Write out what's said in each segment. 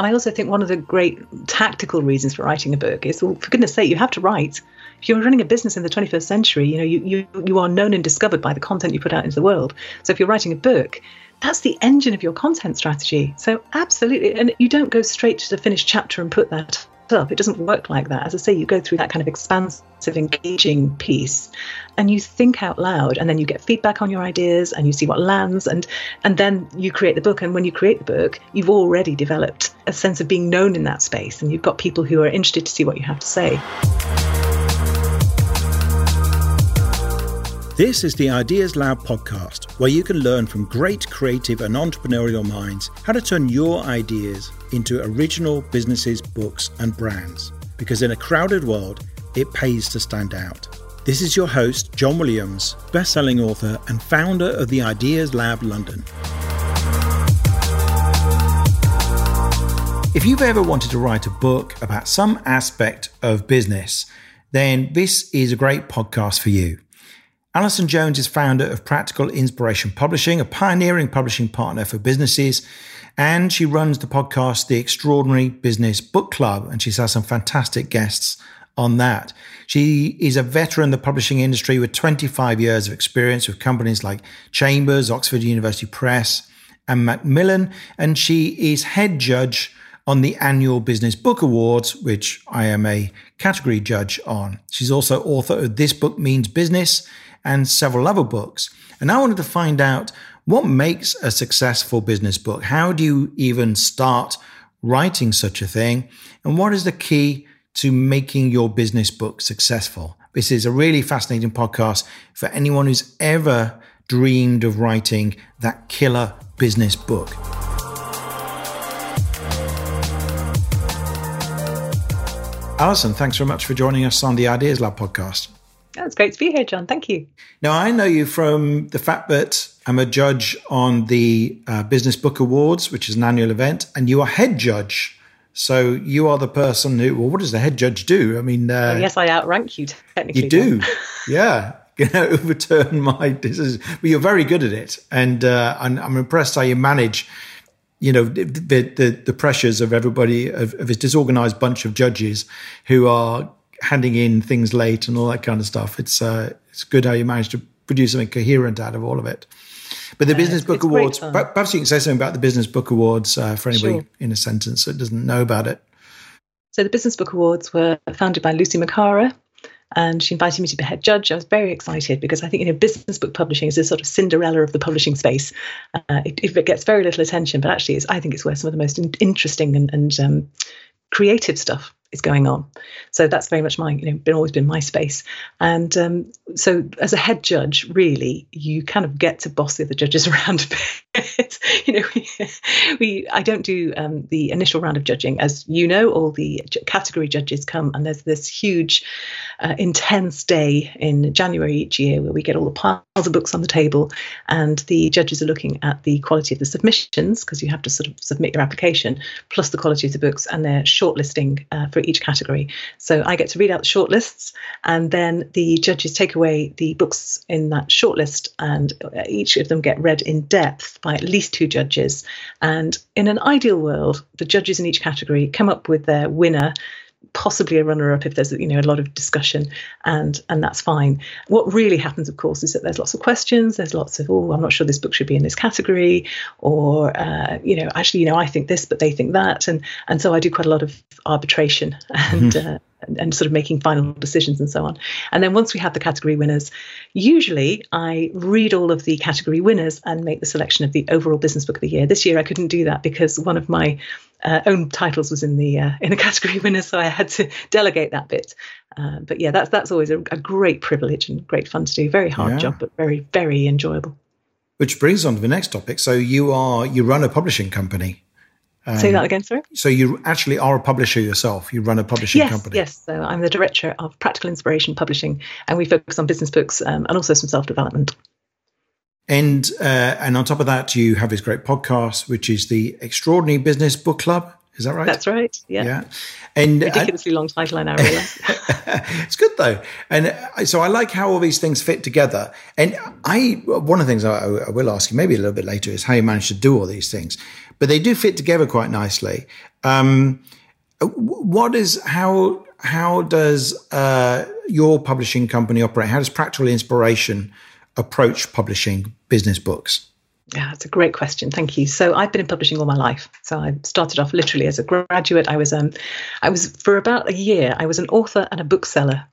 And I also think one of the great tactical reasons for writing a book is, well, for goodness sake, you have to write. If you're running a business in the 21st century, you know, you, you, you are known and discovered by the content you put out into the world. So if you're writing a book, that's the engine of your content strategy. So absolutely, and you don't go straight to the finished chapter and put that up. It doesn't work like that. As I say, you go through that kind of expansive, engaging piece, and you think out loud, and then you get feedback on your ideas, and you see what lands, and and then you create the book. And when you create the book, you've already developed a sense of being known in that space, and you've got people who are interested to see what you have to say. This is the Ideas Lab podcast, where you can learn from great creative and entrepreneurial minds how to turn your ideas into original businesses, books, and brands. Because in a crowded world, it pays to stand out. This is your host, John Williams, best-selling author and founder of the Ideas Lab London. If you've ever wanted to write a book about some aspect of business, then this is a great podcast for you. Alison Jones is founder of Practical Inspiration Publishing, a pioneering publishing partner for businesses, and she runs the podcast, The Extraordinary Business Book Club, and she's had some fantastic guests on that. She is a veteran in the publishing industry with 25 years of experience with companies like Chambers, Oxford University Press, and Macmillan, and she is head judge on the annual Business Book Awards, which I am a category judge on. She's also author of This Book Means Business and several other books. And I wanted to find out what makes a successful business book. How do you even start writing such a thing? And what is the key to making your business book successful? This is a really fascinating podcast for anyone who's ever dreamed of writing that killer business book. Alison, thanks very much for joining us on the Ideas Lab podcast. Oh, it's great to be here, John. Thank you. Now, I know you from the fact that I'm a judge on the uh, Business Book Awards, which is an annual event, and you are head judge. So you are the person who, well, what does the head judge do? I mean, uh, yes, I outrank you technically. You do, yeah. You know, overturn my but you're very good at it, and uh, I'm, I'm, impressed how you manage. You know the the, the pressures of everybody of, of this disorganized bunch of judges who are handing in things late and all that kind of stuff. It's uh, it's good how you manage to produce something coherent out of all of it. But the Business Book Awards, perhaps you can say something about the Business Book Awards uh, for anybody sure. in a sentence that doesn't know about it. So the Business Book Awards were founded by Lucy McCarraher, and she invited me to be head judge. I was very excited because I think you know business book publishing is a sort of Cinderella of the publishing space. Uh, it, it, gets very little attention, but actually, I think it's where some of the most in- interesting and, and um, creative stuff is going on. So that's very much my, you know, been always been my space. And um, so as a head judge, really, you kind of get to boss the other judges around a bit. you know, we, we, I don't do um, the initial round of judging, as you know. All the category judges come, and there's this huge, uh, intense day in January each year where we get all the piles of books on the table, and the judges are looking at the quality of the submissions because you have to sort of submit your application, plus the quality of the books, and they're shortlisting uh, for for each category. So I get to read out the shortlists, and then the judges take away the books in that shortlist, and uh, each of them get read in depth by at least two judges. And in an ideal world, the judges in each category come up with their winner possibly a runner up if there's you know a lot of discussion and and that's fine what really happens of course is that there's lots of questions there's lots of oh i'm not sure this book should be in this category or uh, you know actually you know i think this but they think that and and so i do quite a lot of arbitration and mm-hmm. uh, and, and, sort of making final decisions and so on. And then once we have the category winners, usually I read all of the category winners and make the selection of the overall business book of the year. This year I couldn't do that because one of my uh, own titles was in the uh, in the category winners, so I had to delegate that bit. Uh, but yeah, that's that's always a, a, great privilege and great fun to do. Very hard yeah. job, but very very enjoyable. Which brings on to the next topic. So you are you run a publishing company. Um, Say that um, again, sorry. So you actually are a publisher yourself. You run a publishing yes, company. Yes, so I'm the director of Practical Inspiration Publishing, and we focus on business books um, and also some self development. And uh, and on top of that, you have this great podcast, which is the Extraordinary Business Book Club. Is that right? That's right. Yeah. Yeah. And ridiculously long title, I now realize. it's good though, and so I like how all these things fit together. And I, one of the things I, I will ask you maybe a little bit later is how you manage to do all these things, but they do fit together quite nicely. Um, what is how how does uh, your publishing company operate? How does Practical Inspiration approach publishing business books? Yeah, that's a great question. Thank you. So I've been in publishing all my life. So I started off literally as a graduate. I was um I was for about a year, I was an author and a bookseller.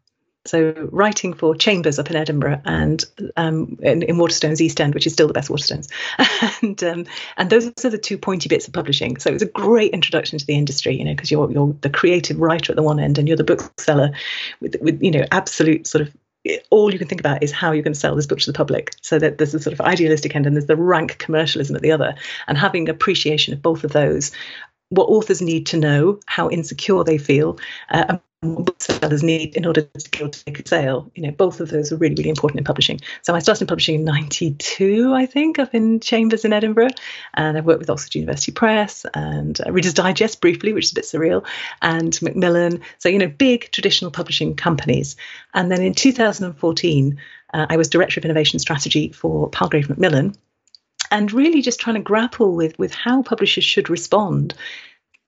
So writing for Chambers up in Edinburgh and um, in, in, Waterstones East End, which is still the best Waterstones, and um, and those are the two pointy bits of publishing. So it was a great introduction to the industry, you know, because you're you're the creative writer at the one end and you're the bookseller with with you know absolute sort of all you can think about is how you're going to sell this book to the public. So that there's a sort of idealistic end and there's the rank commercialism at the other. And having appreciation of both of those, what authors need to know, how insecure they feel, uh, booksellers need in order to be able to make a sale. You know, both of those are really, really important in publishing. So I started in publishing in 92, I think, up in Chambers in Edinburgh. And I've worked with Oxford University Press and uh, Reader's Digest briefly, which is a bit surreal, and Macmillan. So, you know, big traditional publishing companies. And then in 2014, uh, I was Director of Innovation Strategy for Palgrave Macmillan and really just trying to grapple with with how publishers should respond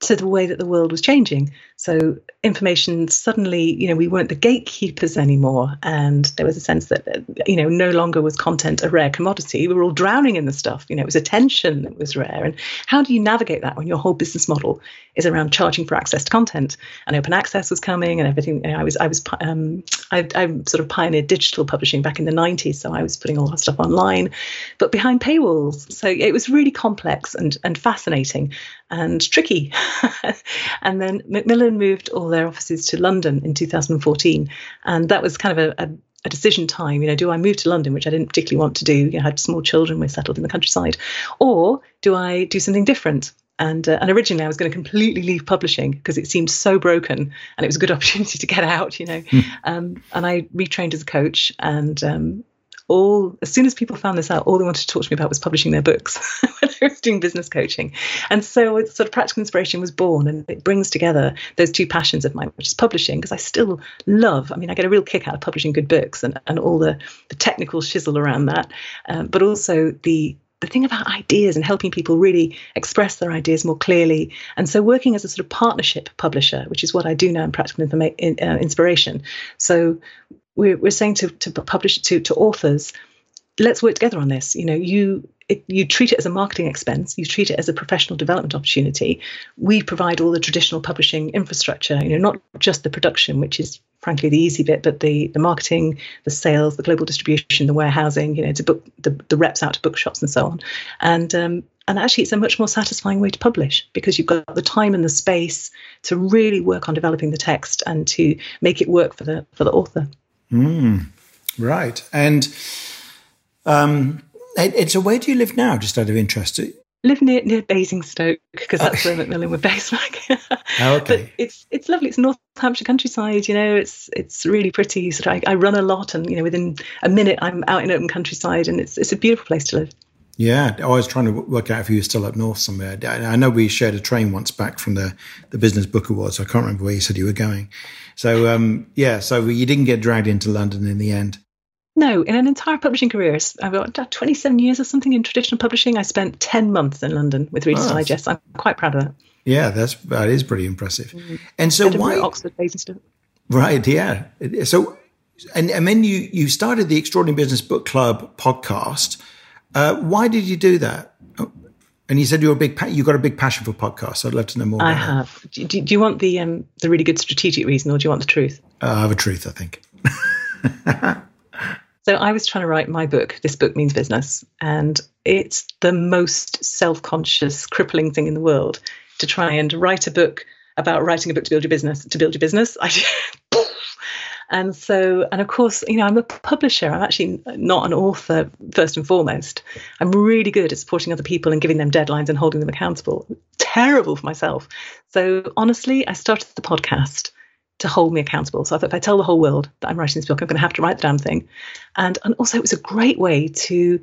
to the way that the world was changing. So information suddenly, you know, we weren't the gatekeepers anymore, and there was a sense that, you know, no longer was content a rare commodity. We were all drowning in the stuff. You know, it was attention that was rare. And how do you navigate that when your whole business model is around charging for access to content? And open access was coming, and everything. You know, I was, I was, um, I, I sort of pioneered digital publishing back in the '90s, so I was putting all that stuff online, but behind paywalls. So it was really complex and and fascinating and tricky. and then Macmillan moved all their offices to London in 2014, and that was kind of a, a a decision time. You know, do I move to London, which I didn't particularly want to do? You know, I had small children, we're settled in the countryside, or do I do something different? And uh, and originally I was going to completely leave publishing because it seemed so broken, and it was a good opportunity to get out. You know, mm. um, and I retrained as a coach, and um, all as soon as people found this out, all they wanted to talk to me about was publishing their books when I was doing business coaching. And so sort of practical inspiration was born and it brings together those two passions of mine, which is publishing, because I still love, I mean, I get a real kick out of publishing good books and, and all the, the technical shizzle around that, um, but also the the thing about ideas and helping people really express their ideas more clearly. And so, working as a sort of partnership publisher, which is what I do now in Practical Informa- in, uh, Inspiration. So, we're, we're saying to, to publish to, to authors let's work together on this. You know you it, you treat it as a marketing expense. You treat it as a professional development opportunity. We provide all the traditional publishing infrastructure you know not just the production which is frankly the easy bit but the the marketing the sales the global distribution the warehousing you know to book the, the reps out to bookshops and so on. And um, and actually it's a much more satisfying way to publish because you've got the time and the space to really work on developing the text and to make it work for the for the author Mm, right. And um, and, so where do you live now, just out of interest? live near near Basingstoke because that's where Macmillan were based. oh, okay. But it's it's lovely. It's North Hampshire countryside. You know, it's it's really pretty. So I, I run a lot, and you know, within a minute I'm out in open countryside, and it's it's a beautiful place to live. Yeah, I was trying to work out if you were still up north somewhere. I know we shared a train once back from the the Business Book Awards. I can't remember where you said you were going. So um, yeah, so you didn't get dragged into London in the end. No, in an entire publishing career, I've got 27 years or something in traditional publishing. I spent 10 months in London with Reader's oh, Digest. I'm quite proud of that. Yeah, that's that is pretty impressive. Mm-hmm. And so Edinburgh, why Oxford, Basingstoke. Right, yeah. So and and then you you started the Extraordinary Business Book Club podcast. Uh, why did you do that? And you said you're a big, you got a big passion for podcasts. I'd love to know more. I have. Do, do, do, you want the um, the really good strategic reason, or do you want the truth? Uh, I have a truth, I think. so I was trying to write my book. This book means business, and it's the most self-conscious, crippling thing in the world to try and write a book about writing a book to build your business. To build your business, I And so, and of course, you know, I'm a publisher. I'm actually not an author first and foremost. I'm really good at supporting other people and giving them deadlines and holding them accountable. Terrible for myself. So honestly, I started the podcast to hold me accountable. So I thought if I tell the whole world that I'm writing this book, I'm going to have to write the damn thing. And and also it was a great way to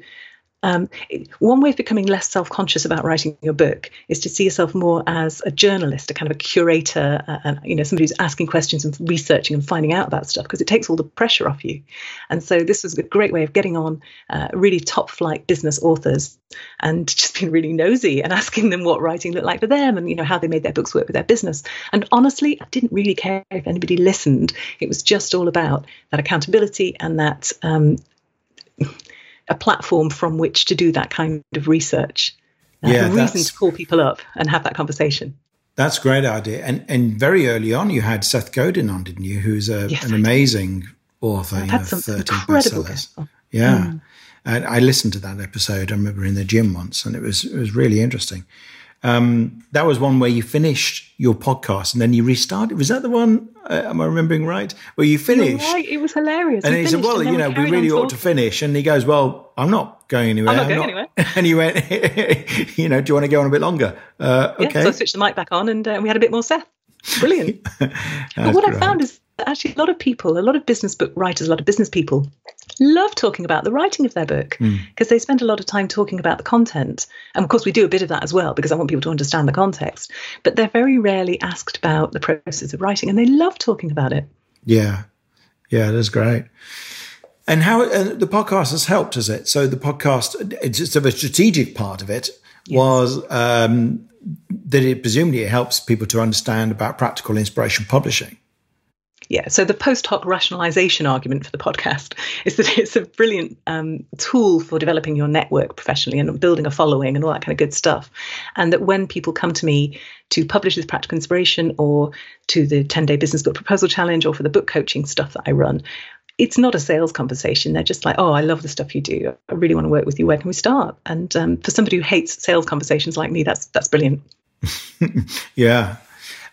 um, one way of becoming less self-conscious about writing your book is to see yourself more as a journalist, a kind of a curator, uh, and you know somebody who's asking questions and researching and finding out about stuff because it takes all the pressure off you. And so this was a great way of getting on uh, really top-flight business authors and just being really nosy and asking them what writing looked like for them and you know how they made their books work with their business. And honestly, I didn't really care if anybody listened. It was just all about that accountability and that. Um, a platform from which to do that kind of research. Uh, yeah, a reason to call people up and have that conversation. That's a great idea. And and very early on, you had Seth Godin on, didn't you? Who's a, yes, an amazing author, you know, thirteen bestsellers. Yeah. Mm. And I listened to that episode. I remember in the gym once, and it was it was really interesting. Um, that was one where you finished your podcast and then you restarted. Was that the one? Uh, am I remembering right? Where you finished? Right. It was hilarious. And he said, "Well, you know, we really ought to finish." And he goes, "Well, I'm not going anywhere. I'm not going I'm not. anywhere." And he went, "You know, do you want to go on a bit longer?" Uh, okay. Yeah, so I switched the mic back on, and uh, we had a bit more Seth. Brilliant. but what great. I found is actually a lot of people, a lot of business book writers, a lot of business people love talking about the writing of their book because mm. they spend a lot of time talking about the content. And of course, we do a bit of that as well because I want people to understand the context. But they're very rarely asked about the process of writing, and they love talking about it. Yeah, yeah, that's great. And how uh, the podcast has helped, has it? So the podcast, it's sort of a strategic part of it yes. was um, that it presumably it helps people to understand about practical inspiration publishing. Yeah, so the post hoc rationalization argument for the podcast is that it's a brilliant um, tool for developing your network professionally and building a following and all that kind of good stuff. And that when people come to me to publish this Practical Inspiration or to the 10 day business book proposal challenge or for the book coaching stuff that I run, it's not a sales conversation. They're just like, oh, I love the stuff you do. I really want to work with you. Where can we start? And um, for somebody who hates sales conversations like me, that's that's brilliant. yeah,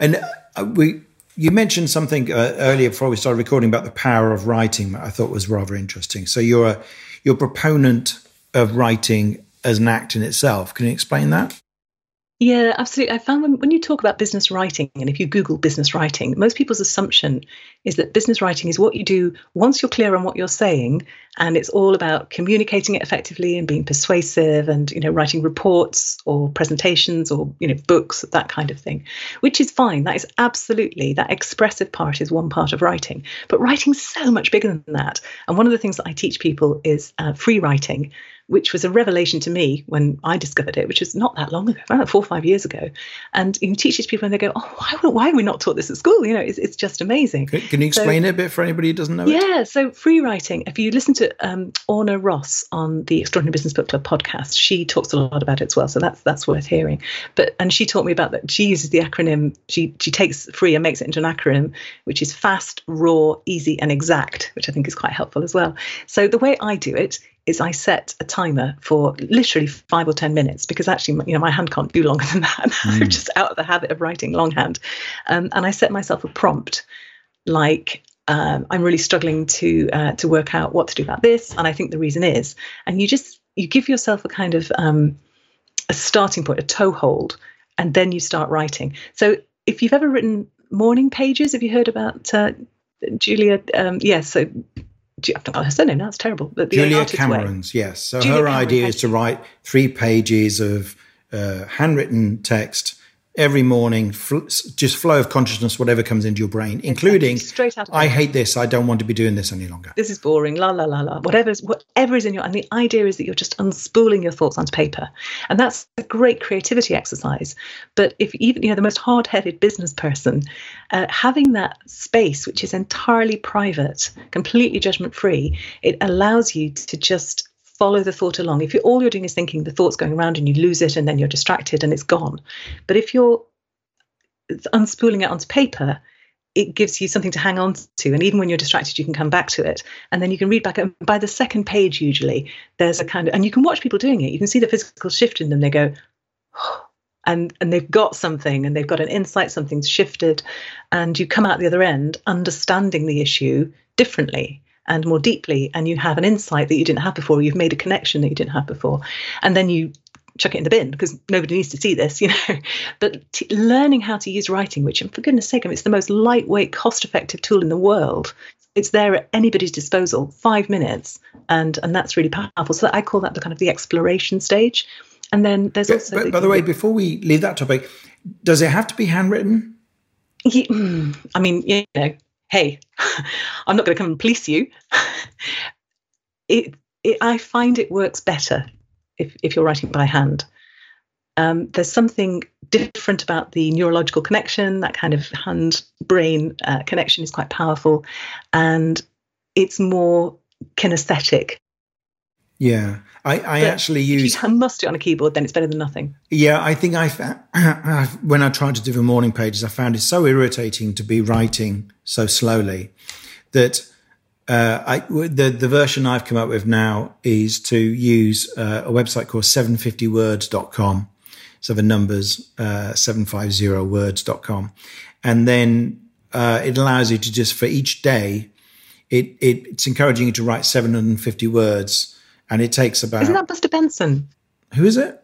and uh, we you mentioned something uh, earlier before we started recording about the power of writing that I thought was rather interesting. So you're a you're a proponent of writing as an act in itself. Can you explain that? Yeah, absolutely. I found when, when you talk about business writing, and if you Google business writing, most people's assumption is that business writing is what you do once you're clear on what you're saying, and it's all about communicating it effectively and being persuasive, and you know, writing reports or presentations or you know, books, that kind of thing, which is fine. That is absolutely that expressive part is one part of writing, but writing's so much bigger than that. And one of the things that I teach people is uh, free writing, which was a revelation to me when I discovered it, which was not that long ago, four or five years ago. And you teach these people, and they go, "Oh, why, why are we not taught this at school? You know, it's, it's just amazing." Can, can you explain so, it a bit for anybody who doesn't know? Yeah, it? so free writing. If you listen to um, Orna Ross on the Extraordinary Business Book Club podcast, she talks a lot about it as well. So that's that's worth hearing. But and she taught me about that. She uses the acronym. She she takes free and makes it into an acronym, which is fast, raw, easy, and exact, which I think is quite helpful as well. So the way I do it is I set a timer for literally five or ten minutes because actually, you know, my hand can't do longer than that. Mm. I'm just out of the habit of writing longhand, um, and I set myself a prompt like. Um, I'm really struggling to uh, to work out what to do about this, and I think the reason is, and you just you give yourself a kind of um, a starting point, a toehold, and then you start writing. So if you've ever written morning pages, have you heard about uh, Julia? Um, yes, so I've got her surname now. It's terrible. The, the Julia Cameron's, way. yes. So Julia her Cameron idea is to write three pages of uh, handwritten text every morning, fl- just flow of consciousness, whatever comes into your brain, including straight out. I hate this. I don't want to be doing this any longer. This is boring. La la la la. Whatever's whatever is in your and the idea is that you're just unspooling your thoughts onto paper, and that's a great creativity exercise. But if even you know the most hard-headed business person, uh, having that space which is entirely private, completely judgment-free, it allows you to just follow the thought along. If you're, all you're doing is thinking, the thought's going around and you lose it and then you're distracted and it's gone. But if you're unspooling it onto paper, it gives you something to hang on to. And even when you're distracted, you can come back to it. And then you can read back. And by the second page, usually, there's a kind of, and you can watch people doing it. You can see the physical shift in them. They go, oh, and and they've got something and they've got an insight something's shifted and you come out the other end understanding the issue differently and more deeply and you have an insight that you didn't have before you've made a connection that you didn't have before and then you chuck it in the bin because nobody needs to see this, you know. But t- learning how to use writing, which, and for goodness sake, I mean, it's the most lightweight, cost-effective tool in the world. It's there at anybody's disposal, five minutes, and and that's really powerful. So I call that the kind of the exploration stage. And then there's but, also. But, the, by the way, before we leave that topic, does it have to be handwritten? Yeah, hmm, I mean, you know, hey, I'm not going to come and police you. it, it, I find it works better if, if you're writing by hand. Um, there's something different about the neurological connection. That kind of hand brain uh, connection is quite powerful, and it's more kinesthetic. Yeah, I, I actually use. If you must do it on a keyboard, then it's better than nothing. Yeah, I think I when I tried to do the morning pages, I found it so irritating to be writing so slowly that uh, I, the the version I've come up with now is to use uh, a website called 750words.com. So the numbers uh, 750words.com, and then uh, it allows you to just for each day, it, it it's encouraging you to write 750 words, and it takes about. Isn't that Buster Benson? Who is it?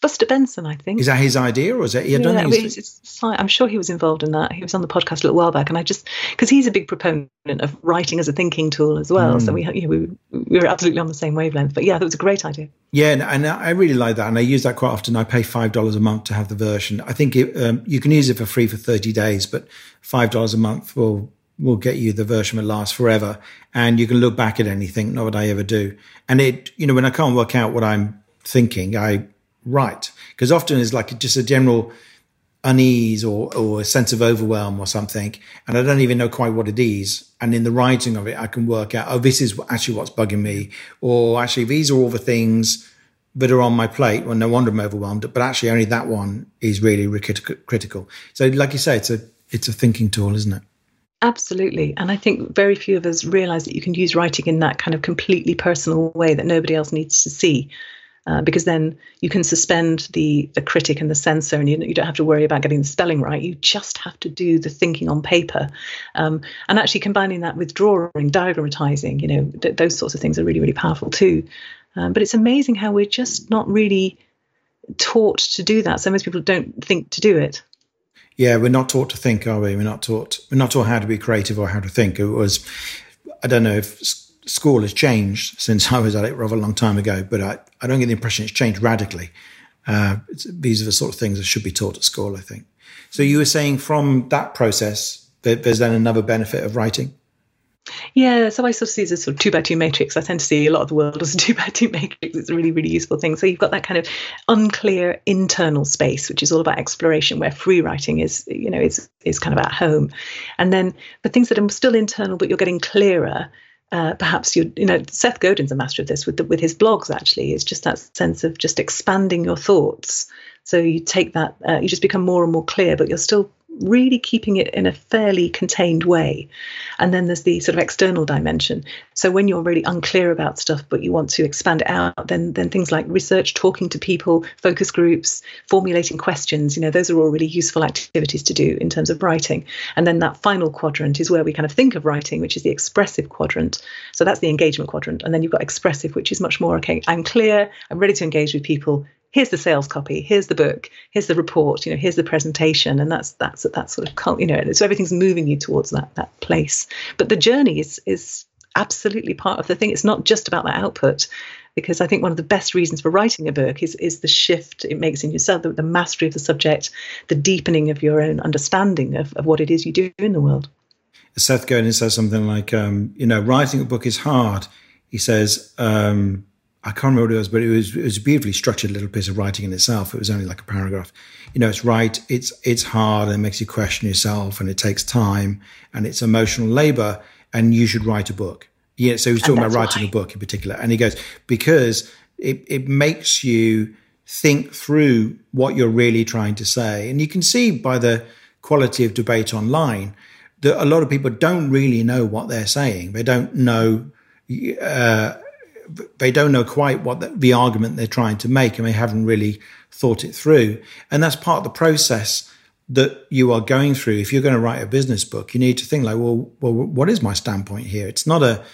Buster Benson, I think. Is that his idea, or is it? Yeah, I mean, it's, it's, I'm sure he was involved in that. He was on the podcast a little while back, and I just because he's a big proponent of writing as a thinking tool as well. Mm. So we, you know, we we were absolutely on the same wavelength. But yeah, that was a great idea. Yeah, and, I really like that, and I use that quite often. I pay five dollars a month to have the version. I think it, um, you can use it for free for thirty days, but five dollars a month will will get you the version that lasts forever, and you can look back at anything. Not what I ever do, and it, you know, when I can't work out what I'm thinking, I write. because often it's like just a general unease or, or a sense of overwhelm or something and i don't even know quite what it is and in the writing of it i can work out oh this is actually what's bugging me or actually these are all the things that are on my plate well no wonder i'm overwhelmed but actually only that one is really critical so like you say it's a it's a thinking tool isn't it Absolutely. And I think very few of us realize that you can use writing in that kind of completely personal way that nobody else needs to see. Uh, because then you can suspend the the critic and the censor, and you, you don't have to worry about getting the spelling right. You just have to do the thinking on paper, um, and actually combining that with drawing, diagrammatizing. You know, th- those sorts of things are really really powerful too. Um, but it's amazing how we're just not really taught to do that. So most people don't think to do it. Yeah, we're not taught to think, are we? We're not taught. We're not taught how to be creative or how to think. It was, I don't know if school has changed since I was at it rather a long time ago, but I, I don't get the impression it's changed radically. Uh, these are the sort of things that should be taught at school, I think. So you were saying from that process, that there's then another benefit of writing? Yeah, so I sort of see this sort of two by two matrix. I tend to see a lot of the world as a two by two matrix. It's a really, really useful thing. So you've got that kind of unclear internal space, which is all about exploration, where free writing is, you know, is is kind of at home. And then the things that are still internal, but you're getting clearer uh, perhaps you you know Seth Godin's a master of this with the, with his blogs actually it's just that sense of just expanding your thoughts so you take that uh, you just become more and more clear but you're still really keeping it in a fairly contained way. And then there's the sort of external dimension. So when you're really unclear about stuff, but you want to expand it out, then then things like research, talking to people, focus groups, formulating questions, you know, those are all really useful activities to do in terms of writing. And then that final quadrant is where we kind of think of writing, which is the expressive quadrant. So that's the engagement quadrant. And then you've got expressive, which is much more okay, I'm clear, I'm ready to engage with people here's the sales copy here's the book here's the report you know here's the presentation. And that's that's that sort of you know so everything's moving you towards that that place. But the journey is is absolutely part of the thing. It's not just about that output because i think one of the best reasons for writing a book is is the shift it makes in yourself the, the mastery of the subject the deepening of your own understanding of, of what it is you do in the world. Seth godin says something like um, you know writing a book is hard. He says um, I can't remember what it was, but it was it was a beautifully structured little piece of writing in itself. It was only like a paragraph. You know, it's right, it's it's hard and it makes you question yourself and it takes time and it's emotional labor and you should write a book. Yeah, so he's talking about writing why. a book in particular. And he goes, because it, it makes you think through what you're really trying to say. And you can see by the quality of debate online that a lot of people don't really know what they're saying. They don't know uh, they don't know quite what the, the, argument they're trying to make and they haven't really thought it through. And that's part of the process that you are going through. If you're going to write a business book, you need to think like, well, well, what is my standpoint here? It's not a,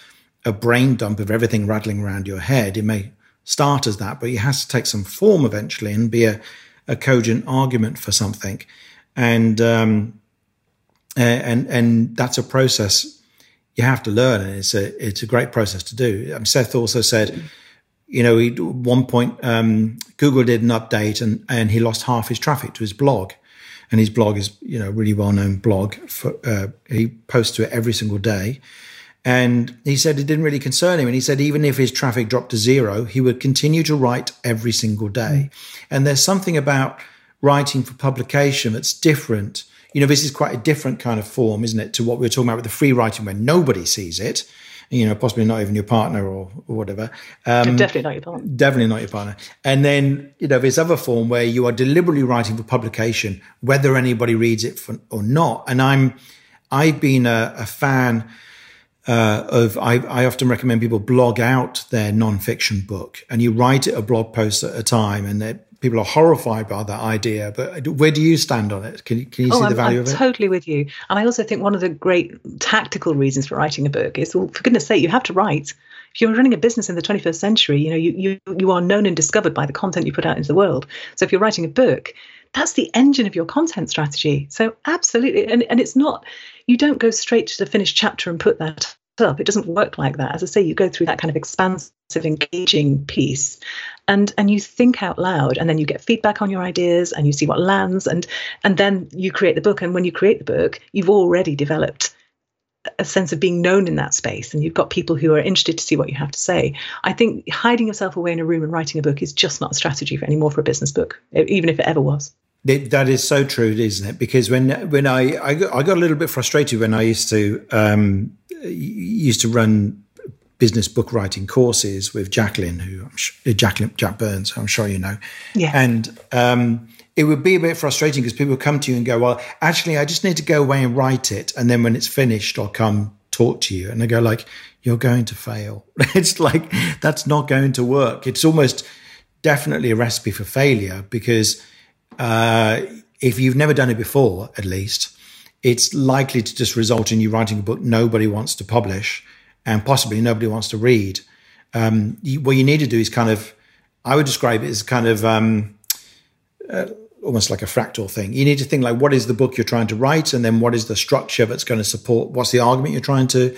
a brain dump of everything rattling around your head. It may start as that, but it has to take some form eventually and be a, a cogent argument for something. And, um, and, and that's a process you have to learn. And it's a, it's a great process to do. Um, Seth also said, you know, he, one point, um, Google did an update and, and he lost half his traffic to his blog. And his blog is, you know, a really well known blog. For, uh, he posts to it every single day. And he said it didn't really concern him. And he said even if his traffic dropped to zero, he would continue to write every single day. Mm. And there's something about writing for publication that's different. You know, this is quite a different kind of form, isn't it, to what we were talking about with the free writing where nobody sees it. You know, possibly not even your partner or, or whatever. Um, definitely not your partner. Definitely not your partner. And then, you know, this other form where you are deliberately writing for publication, whether anybody reads it for, or not. And I'm, I've been a, a fan uh, of I, I, often recommend people blog out their nonfiction book and you write it a blog post at a time and people are horrified by that idea but where do you stand on it? Can, can you oh, see I'm, the value I'm of it? totally with you. And i also think one of the great tactical reasons for writing a book is well for goodness sake you have to write. If you're running a business in the 21st century you know you, you you are known and discovered by the content you put out into the world. So if you're writing a book that's the engine of your content strategy. So absolutely and, and it's not you don't go straight to the finished chapter and put that up. It doesn't work like that. As I say, you go through that kind of expansive, engaging piece, and and you think out loud, and then you get feedback on your ideas, and you see what lands, and and then you create the book. And when you create the book, you've already developed a sense of being known in that space and you've got people who are interested to see what you have to say i think hiding yourself away in a room and writing a book is just not a strategy for anymore for a business book even if it ever was that is so true, isn't it? Because when when I I got, I got a little bit frustrated when I used to um, used to run business book writing courses with Jacqueline, who I'm sure, Jacqueline Jack Burns, I'm sure you know. Yeah. And um, it would be a bit frustrating because people come to you and go, "Well, actually, I just need to go away and write it, and then when it's finished, I'll come talk to you." And I go, "Like, you're going to fail. it's like that's not going to work. It's almost definitely a recipe for failure because." uh, if you've never done it before, at least, it's likely to just result in you writing a book nobody wants to publish and possibly nobody wants to read. Um, you, what you need to do is kind of, I would describe it as kind of um, uh, almost like a fractal thing. You need to think like, what is the book you're trying to write? And then what is the structure that's going to support, what's the argument you're trying to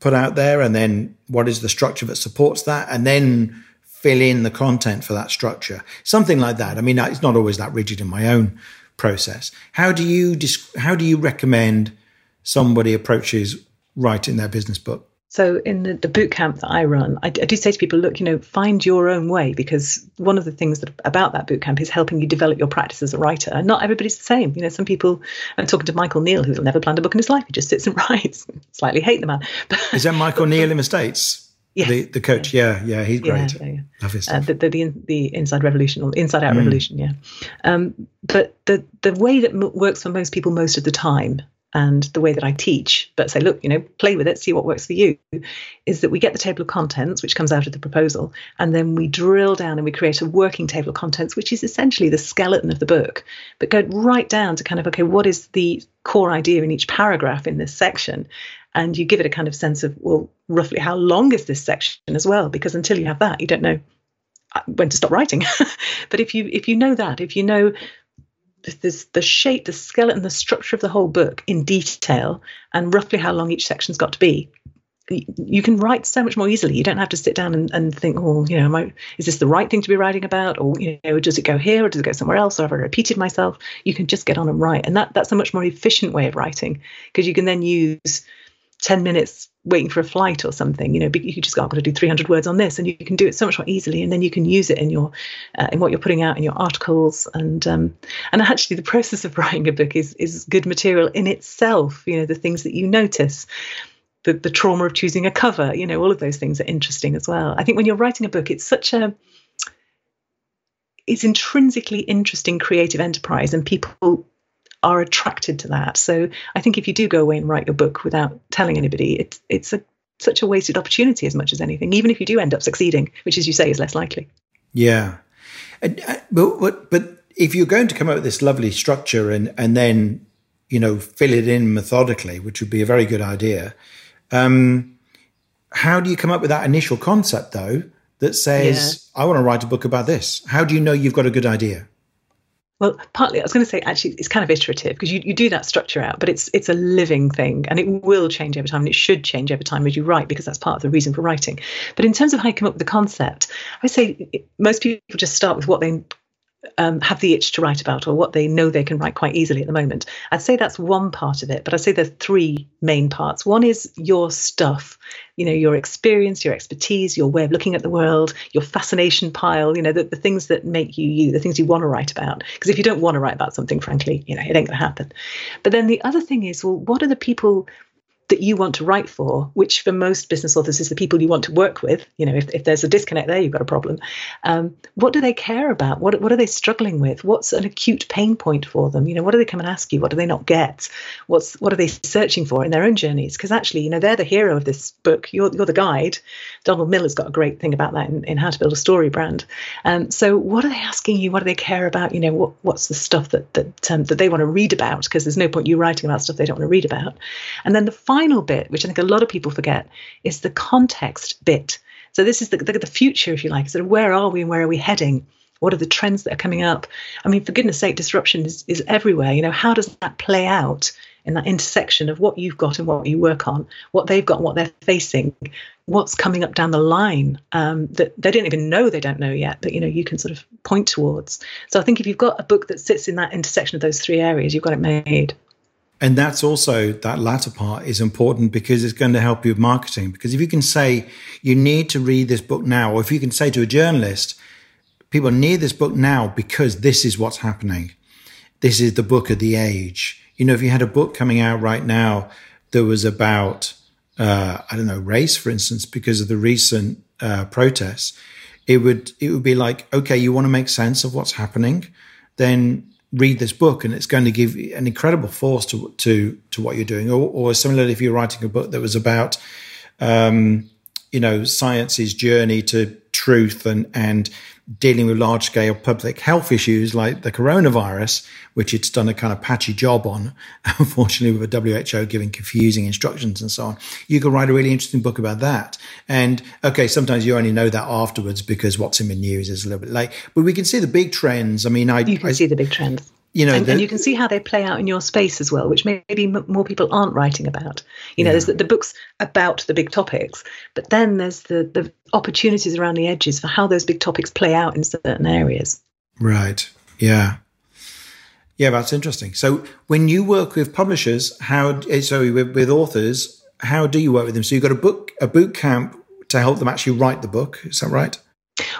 put out there? And then what is the structure that supports that? And then fill in the content for that structure, something like that. I mean, it's not always that rigid in my own process. How do you how do you recommend somebody approaches writing their business book? So in the, the boot camp that I run, I, I, do say to people, look, you know, find your own way because one of the things that about that boot camp is helping you develop your practice as a writer. And not everybody's the same. You know, some people. I'm talking to Michael Neill, who's never planned a book in his life. He just sits and writes. Slightly hate the man. is that Michael Neill in the states? Yes. The, the coach, yeah, yeah, he's great. Yeah, yeah, Love his uh, the, the, the, the Inside Revolution or Inside Out mm. Revolution, yeah. Um, but the the way that m- works for most people most of the time, and the way that I teach, but say, look, you know, play with it, see what works for you, is that we get the table of contents, which comes out of the proposal, and then we drill down and we create a working table of contents, which is essentially the skeleton of the book, but go right down to kind of, okay, what is the core idea in each paragraph in this section? and you give it a kind of sense of well roughly how long is this section as well because until you have that you don't know uh, when to stop writing but if you if you know that if you know this, the shape the skeleton the structure of the whole book in detail and roughly how long each section's got to be you can write so much more easily. You don't have to sit down and, and think, oh, you know, I, is this the right thing to be writing about? Or, you know, does it go here or does it go somewhere else? Or have I repeated myself? You can just get on and write. And that that's a much more efficient way of writing because you can then use 10 minutes waiting for a flight or something you know you just go i've got to do 300 words on this and you can do it so much more easily and then you can use it in your uh, in what you're putting out in your articles and um, and actually the process of writing a book is is good material in itself you know the things that you notice the, the trauma of choosing a cover you know all of those things are interesting as well. I think when you're writing a book it's such a it's intrinsically interesting creative enterprise and people are attracted to that. So I think if you do go away and write your book without telling anybody, it's it's a such a wasted opportunity as much as anything. Even if you do end up succeeding, which, as you say, is less likely. Yeah, and, uh, but, but but if you're going to come up with this lovely structure and and then you know fill it in methodically, which would be a very good idea. Um, how do you come up with that initial concept though? that says, yeah. I want to write a book about this? How do you know you've got a good idea? Well, partly I was going to say actually it's kind of iterative because you, you do that structure out, but it's it's a living thing and it will change over time and it should change over time as you write because that's part of the reason for writing. But in terms of how you come up with the concept, I say most people just start with what they um, have the itch to write about or what they know they can write quite easily at the moment. I'd say that's one part of it, but I'd say there's three main parts. One is your stuff, you know, your experience, your expertise, your way of looking at the world, your fascination pile, you know, the, the things that make you you, the things you want to write about. Because if you don't want to write about something, frankly, you know, it ain't going to happen. But then the other thing is, well, what are the people that you want to write for, which for most business authors is the people you want to work with. You know, if, if there's a disconnect there, you've got a problem. Um, what do they care about? What, what are they struggling with? What's an acute pain point for them? You know, what do they come and ask you? What do they not get? What's what are they searching for in their own journeys? Because actually, you know, they're the hero of this book. You're, you're the guide. Donald Miller's got a great thing about that in, in How to Build a Story Brand. Um, so what are they asking you? What do they care about? You know, what, what's the stuff that that um, that they want to read about? Because there's no point you writing about stuff they don't want to read about. And then the final bit, which I think a lot of people forget, is the context bit. So this is the, the, the future, if you like. Of where are we and where are we heading? What are the trends that are coming up? I mean, for goodness sake, disruption is, is everywhere. You know, how does that play out in that intersection of what you've got and what you work on, what they've got what they're facing, what's coming up down the line um, that they don't even know they don't know yet, but you know, you can sort of point towards. So I think if you've got a book that sits in that intersection of those three areas, you've got it made. And that's also that latter part is important because it's going to help you with marketing. Because if you can say you need to read this book now, or if you can say to a journalist, people need this book now because this is what's happening. This is the book of the age. You know, if you had a book coming out right now that was about, uh, I don't know, race, for instance, because of the recent uh, protests, it would it would be like, okay, you want to make sense of what's happening, then read this book and it's going to give an incredible force to to to what you're doing. Or, or similarly if you're writing a book that was about um, you know science's journey to truth and and dealing with large scale public health issues like the coronavirus, which it's done a kind of patchy job on, unfortunately, with the WHO giving confusing instructions and so on. You could write a really interesting book about that. And okay, sometimes you only know that afterwards because what's in the news is a little bit late, but we can see the big trends. I mean, I you can I, see the big trends you know, and, the, and, you can see how they play out in your space as well, which maybe more people aren't writing about. You know, yeah. there's the, the, books about the big topics, but then there's the the opportunities around the edges for how those big topics play out in certain areas. Right. Yeah. Yeah, that's interesting. So when you work with publishers, how eh, sorry with, with authors, how do you work with them? So you've got a book a boot camp to help them actually write the book. Is that right?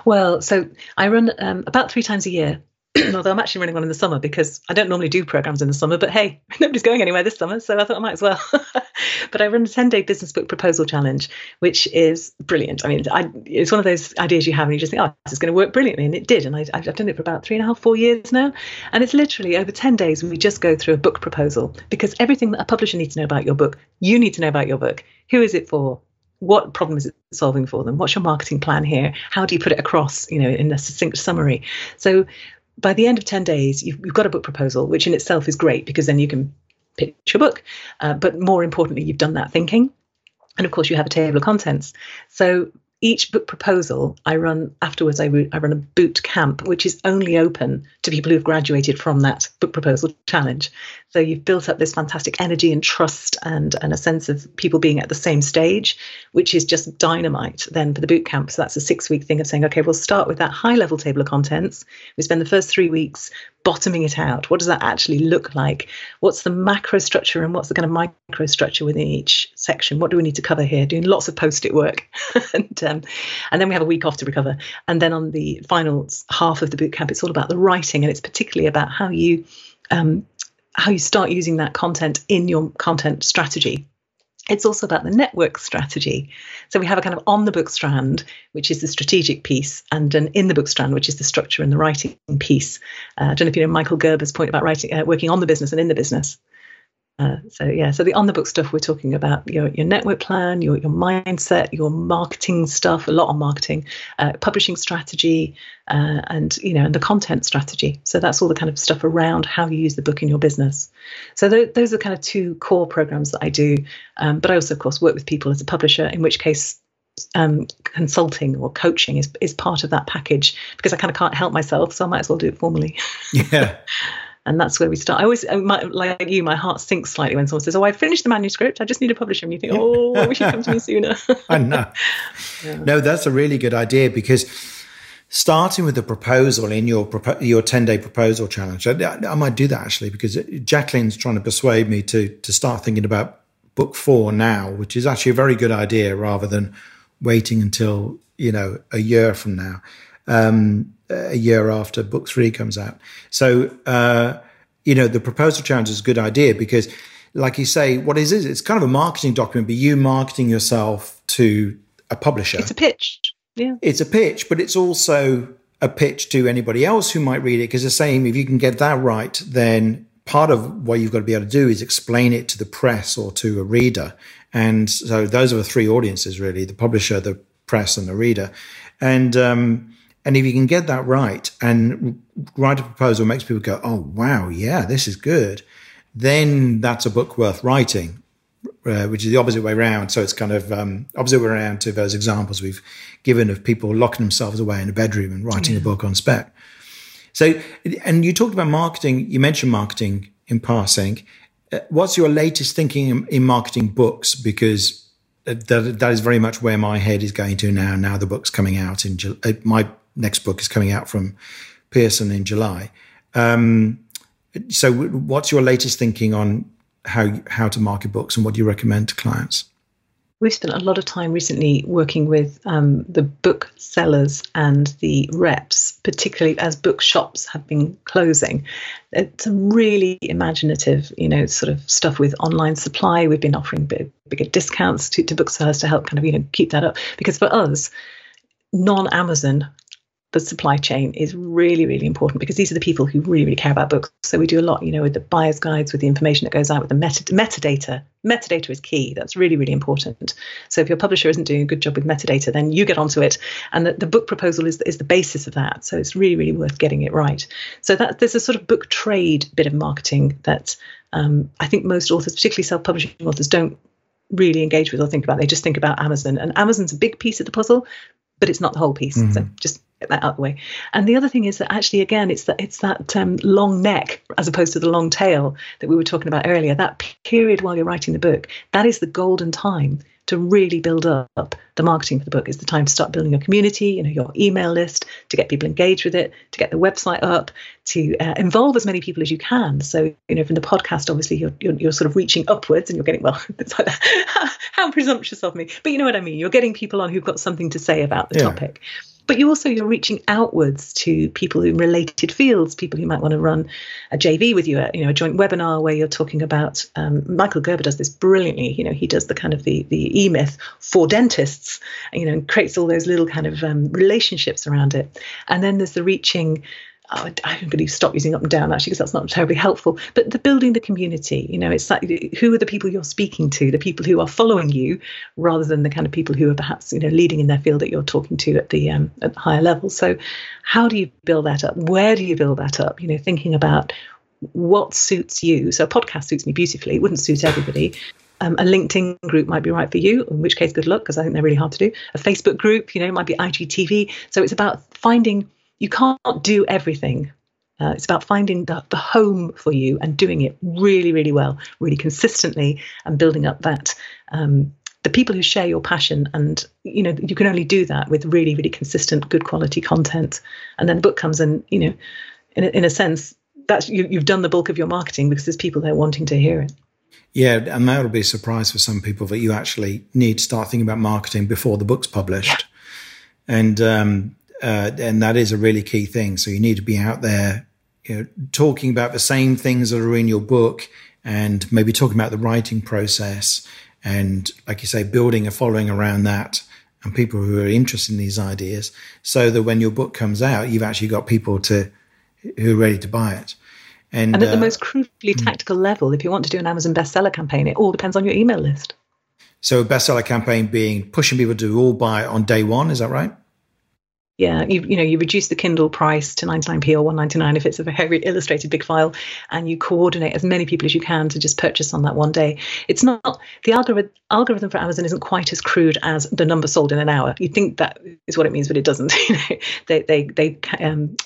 Well, so I run um, about three times a year although I'm actually running one in the summer because I don't normally do programs in the summer, but hey, nobody's going anywhere this summer, so I thought I might as well. but I run a 10 day business book proposal challenge, which is brilliant. I mean, I, it's one of those ideas you have and you just think, oh, this is going to work brilliantly. And it did. And I, have done it for about three and a half, four years now. And it's literally over 10 days, when we just go through a book proposal because everything that a publisher needs to know about your book, you need to know about your book. Who is it for? what problem is it solving for them what's your marketing plan here how do you put it across you know in a succinct summary so by the end of 10 days, you've, you've, got a book proposal, which in itself is great because then you can pitch your book. Uh, but more importantly, you've done that thinking. And of course, you have a table of contents. So each book proposal I run afterwards, I, I run a boot camp, which is only open to people who've graduated from that book proposal challenge. So you've built up this fantastic energy and trust and, and a sense of people being at the same stage, which is just dynamite then for the boot camp. So that's a six week thing of saying, okay, we'll start with that high level table of contents. We spend the first three weeks bottoming it out. What does that actually look like? What's the macro structure and what's the kind of micro structure within each section? What do we need to cover here? Doing lots of post-it work, and um, and then we have a week off to recover. And then on the final half of the boot camp, it's all about the writing, and it's particularly about how you um, how you start using that content in your content strategy it's also about the network strategy. So we have a kind of on the book strand, which is the strategic piece, and an in the book strand, which is the structure and the writing piece. Uh, I don't know if you know Michael Gerber's point about writing, uh, working on the business and in the business. Uh, so yeah, so the on the book stuff we're talking about your your network plan, your your mindset, your marketing stuff, a lot on marketing, uh, publishing strategy, uh, and you know, and the content strategy. So that's all the kind of stuff around how you use the book in your business. So th- those are kind of two core programs that I do. Um, but I also, of course, work with people as a publisher, in which case um, consulting or coaching is, is part of that package because I kind of can't help myself, so I might as well do it formally. Yeah. and that's where we start. I always, my, like you, my heart sinks slightly when someone says, "Oh, I finished the manuscript. I just need a publisher," and you think, "Oh, I wish you'd come to me sooner." I know. Yeah. No, that's a really good idea because starting with a proposal in your your 10 day proposal challenge. I, I, might do that actually because Jacqueline's trying to persuade me to to start thinking about book four now, which is actually a very good idea rather than waiting until you know a year from now, um, a year after book three comes out. So uh, you know the proposal challenge is a good idea because. Like you say, what is it? It's kind of a marketing document, but you marketing yourself to a publisher. It's a pitch yeah. It's a pitch, but it's also a pitch to anybody else who might read it because the same, if you can get that right, then part of what you've got to be able to do is explain it to the press or to a reader. And so those are the three audiences really, the publisher, the press and the reader. And, um, and if you can get that right and write a proposal makes people go, Oh, wow. Yeah, this is good. Then that's a book worth writing uh, which is the opposite way around. So it's kind of um, opposite way around to those examples we've given of people locking themselves away in a bedroom and writing yeah. a book on spec. So, and you talked about marketing. You mentioned marketing in passing. Uh, what's your latest thinking in, in marketing books? Because that that is very much where my head is going to now. Now the book's coming out in July. my next book is coming out from Pearson in July. Um, so, what's your latest thinking on how how to market books and what do you recommend to clients? We've spent a lot of time recently working with um, the book sellers and the reps, particularly as bookshops have been closing. It's some really imaginative, you know, sort of stuff with online supply. We've been offering big, bigger discounts to, to booksellers to help kind of, you know, keep that up. Because for us, non-Amazon the supply chain is really, really important because these are the people who really, really care about books. So we do a lot, you know, with the buyer's guides, with the information that goes out, with the meta- metadata. Metadata is key. That's really, really important. So if your publisher isn't doing a good job with metadata, then you get onto it, and the, the book proposal is is the basis of that. So it's really, really worth getting it right. So that there's a sort of book trade bit of marketing that um, I think most authors, particularly self-publishing authors, don't really engage with or think about. They just think about Amazon, and Amazon's a big piece of the puzzle, but it's not the whole piece. Mm-hmm. So just get that out of the way. And the other thing is that actually, again, it's that it's that um, long neck as opposed to the long tail that we were talking about earlier. That period while you're writing the book, that is the golden time to really build up the marketing for the book. Is the time to start building your community, you know, your email list, to get people engaged with it, to get the website up, to uh, involve as many people as you can. So, you know, from the podcast, obviously, you're, you're, you're sort of reaching upwards, and you're getting well. It's like how, how presumptuous of me, but you know what I mean. You're getting people on who've got something to say about the yeah. topic but you also you're reaching outwards to people in related fields, people who might want to run a JV with you, you know, a joint webinar where you're talking about. Um, Michael Gerber does this brilliantly. You know, he does the kind of the the e myth for dentists, you know, and creates all those little kind of um, relationships around it. And then there's the reaching oh, I'm going to stop using up and down actually because that's not terribly helpful. But the building the community, you know, it's like who are the people you're speaking to, the people who are following you, rather than the kind of people who are perhaps you know leading in their field that you're talking to at the um, at the higher level. So, how do you build that up? Where do you build that up? You know, thinking about what suits you. So, a podcast suits me beautifully. It wouldn't suit everybody. Um, a LinkedIn group might be right for you, in which case, good luck, because I think they're really hard to do. A Facebook group, you know, might be IGTV. So it's about finding you can't do everything. Uh, it's about finding the, the home for you and doing it really, really well, really consistently, and building up that um, the people who share your passion. And you know you can only do that with really, really consistent, good quality content. And then the book comes, and you know, in a, in a sense, that's you, you've done the bulk of your marketing because there's people there wanting to hear it. Yeah, and that'll be a surprise for some people that you actually need to start thinking about marketing before the book's published. Yeah. And um, uh, and that is a really key thing. So you need to be out there, you know, talking about the same things that are in your book, and maybe talking about the writing process, and like you say, building a following around that, and people who are interested in these ideas, so that when your book comes out, you've actually got people to who are ready to buy it. And, and at uh, the most crucially mm. tactical level, if you want to do an Amazon bestseller campaign, it all depends on your email list. So, a bestseller campaign being pushing people to all buy on day one, is that right? Yeah, you you know you reduce the Kindle price to 99p or 199 if it's a very illustrated big file, and you coordinate as many people as you can to just purchase on that one day. It's not the algorithm algorithm for Amazon isn't quite as crude as the number sold in an hour. You think that is what it means, but it doesn't. you know, they they they um,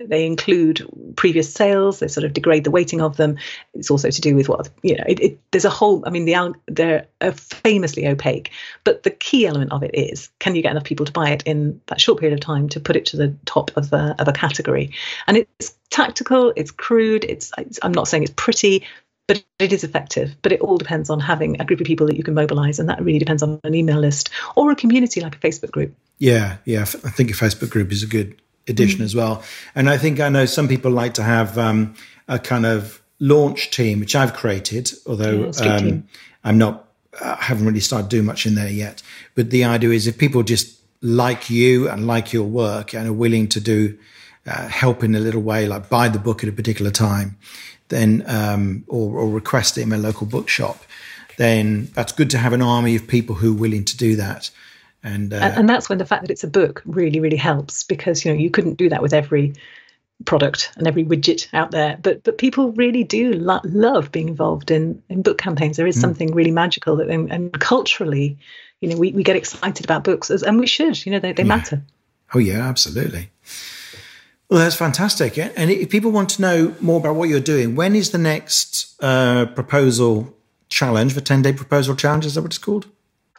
they include previous sales. They sort of degrade the weighting of them. It's also to do with what you know. It, it, there's a whole. I mean, the they're uh, famously opaque, but the key element of it is: can you get enough people to buy it in that short period of time to put it to the top of a of a category? And it's tactical. It's crude. It's, it's I'm not saying it's pretty, but it is effective. But it all depends on having a group of people that you can mobilize, and that really depends on an email list or a community like a Facebook group. Yeah, yeah. I think a Facebook group is a good edition mm. as well. And I think I know some people like to have um, a kind of launch team, which I've created, although yeah, um, I'm not, I haven't really started doing much in there yet. But the idea is if people just like you and like your work and are willing to do uh, help in a little way, like buy the book at a particular time, then um, or, or request it in a local bookshop, then that's good to have an army of people who are willing to do that. And, uh, and that's when the fact that it's a book really really helps because you know you couldn't do that with every product and every widget out there. But but people really do lo- love being involved in in book campaigns. There is mm. something really magical that and, and, culturally you know we, we get excited about books as, and we should you know they, they yeah. matter. Oh yeah absolutely. Well that's fantastic. And if people want to know more about what you're doing when is the next uh, proposal challenge the 10 day proposal challenge is that what it's called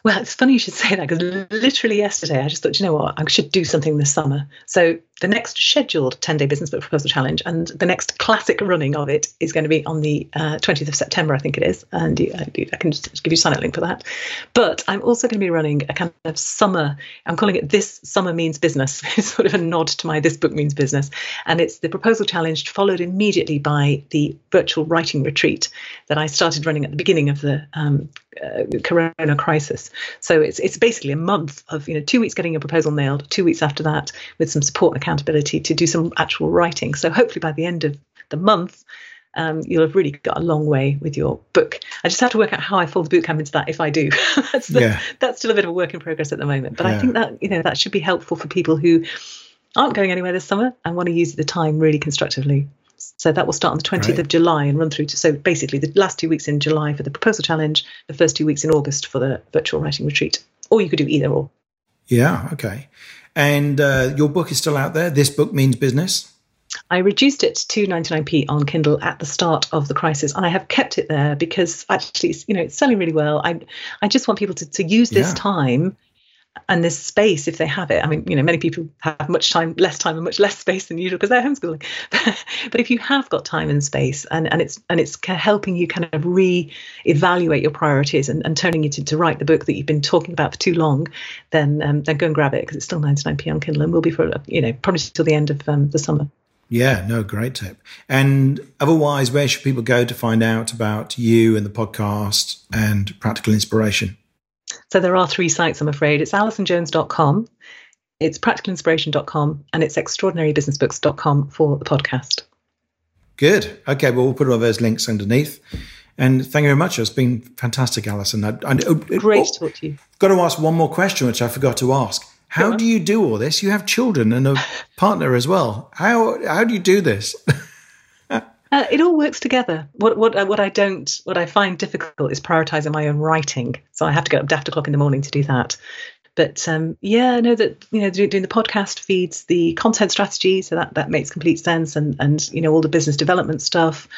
well, it's funny you should say that because literally yesterday I just thought, you know what, I should do something this summer. So the next scheduled 10 day business book proposal challenge and the next classic running of it is going to be on the uh, 20th of September, I think it is. And you, I, I can just give you a sign up link for that. But I'm also going to be running a kind of summer, I'm calling it This Summer Means Business. it's sort of a nod to my This Book Means Business. And it's the proposal challenge followed immediately by the virtual writing retreat that I started running at the beginning of the um, uh, corona crisis. So it's it's basically a month of you know two weeks getting a proposal nailed, two weeks after that with some support and to do some actual writing. So hopefully by the end of the month, um, you'll have really got a long way with your book. I just have to work out how I fold the bootcamp into that if I do. that's the, yeah. that's still a bit of a work in progress at the moment. But yeah. I think that you know that should be helpful for people who aren't going anywhere this summer and want to use the time really constructively. So that will start on the 20th right. of July and run through to so basically the last two weeks in July for the proposal challenge, the first two weeks in August for the virtual writing retreat. Or you could do either or. Yeah, okay. And uh, your book is still out there. This book means business. I reduced it to 99p on Kindle at the start of the crisis, and I have kept it there because actually, you know, it's selling really well. I I just want people to, to use this yeah. time and this space if they have it. I mean, you know, many people have much time, less time, and much less space than usual because they're homeschooling. but if you have got time and space, and, and it's and it's helping you kind of re-evaluate your priorities and, and turning it to, to write the book that you've been talking about for too long, then um, then go and grab it because it's still 99p on Kindle and will be for you know probably till the end of um, the summer. Yeah, no, great tip. And otherwise, where should people go to find out about you and the podcast and practical inspiration? So there are three sites, I'm afraid. It's alisonjones.com, it's practicalinspiration.com, and it's extraordinarybusinessbooks.com for the podcast. Good. Okay, well, we'll put all those links underneath. And thank you very much. It's been fantastic, Alison. I, I, oh, oh Great oh, to talk to you. Got to ask one more question, which I forgot to ask. How do you do all this? You have children and a partner as well. How how do you do this? Uh, it all works together. What what uh, what I don't what I find difficult is prioritizing my own writing. So I have to get up at o'clock in the morning to do that. But um, yeah, I know that you know doing the podcast feeds the content strategy, so that that makes complete sense, and and you know all the business development stuff,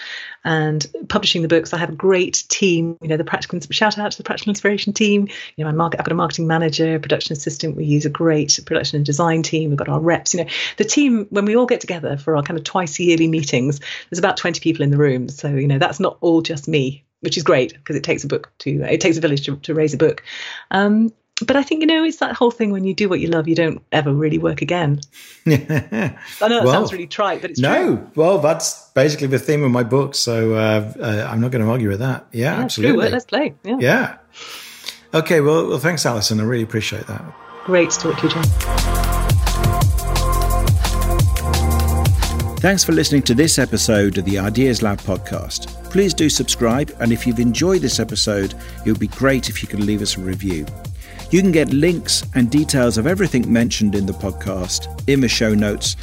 and publishing the books. I have a great team. You know the practical shout out to the practical inspiration team. You know my market. I've got a marketing manager, production assistant. We use a great production and design team. We've got our reps. You know the team when we all get together for our kind of twice yearly meetings. There's about 20 people in the room, so you know that's not all just me which is great because it takes a book to it takes a village to, to raise a book um, but I think you know it's that whole thing when you do what you love, you don't ever really work again. I know that well, sounds really trite, but it's no. True. Well, that's basically the theme of my book, so uh, uh, I'm not going to argue with that. Yeah, yeah absolutely. Let's play. Yeah. yeah. Okay. Well, well, thanks, Alison. I really appreciate that. Great to talk to you, John. Thanks for listening to this episode of the Ideas Lab podcast. Please do subscribe, and if you've enjoyed this episode, it would be great if you could leave us a review. You can get links and details of everything mentioned in the podcast in the show notes,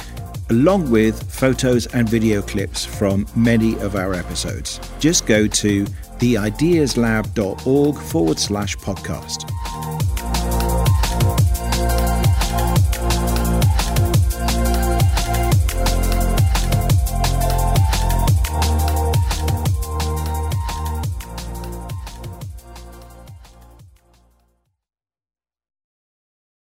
along with photos and video clips from many of our episodes. Just go to theideaslab.org forward slash podcast.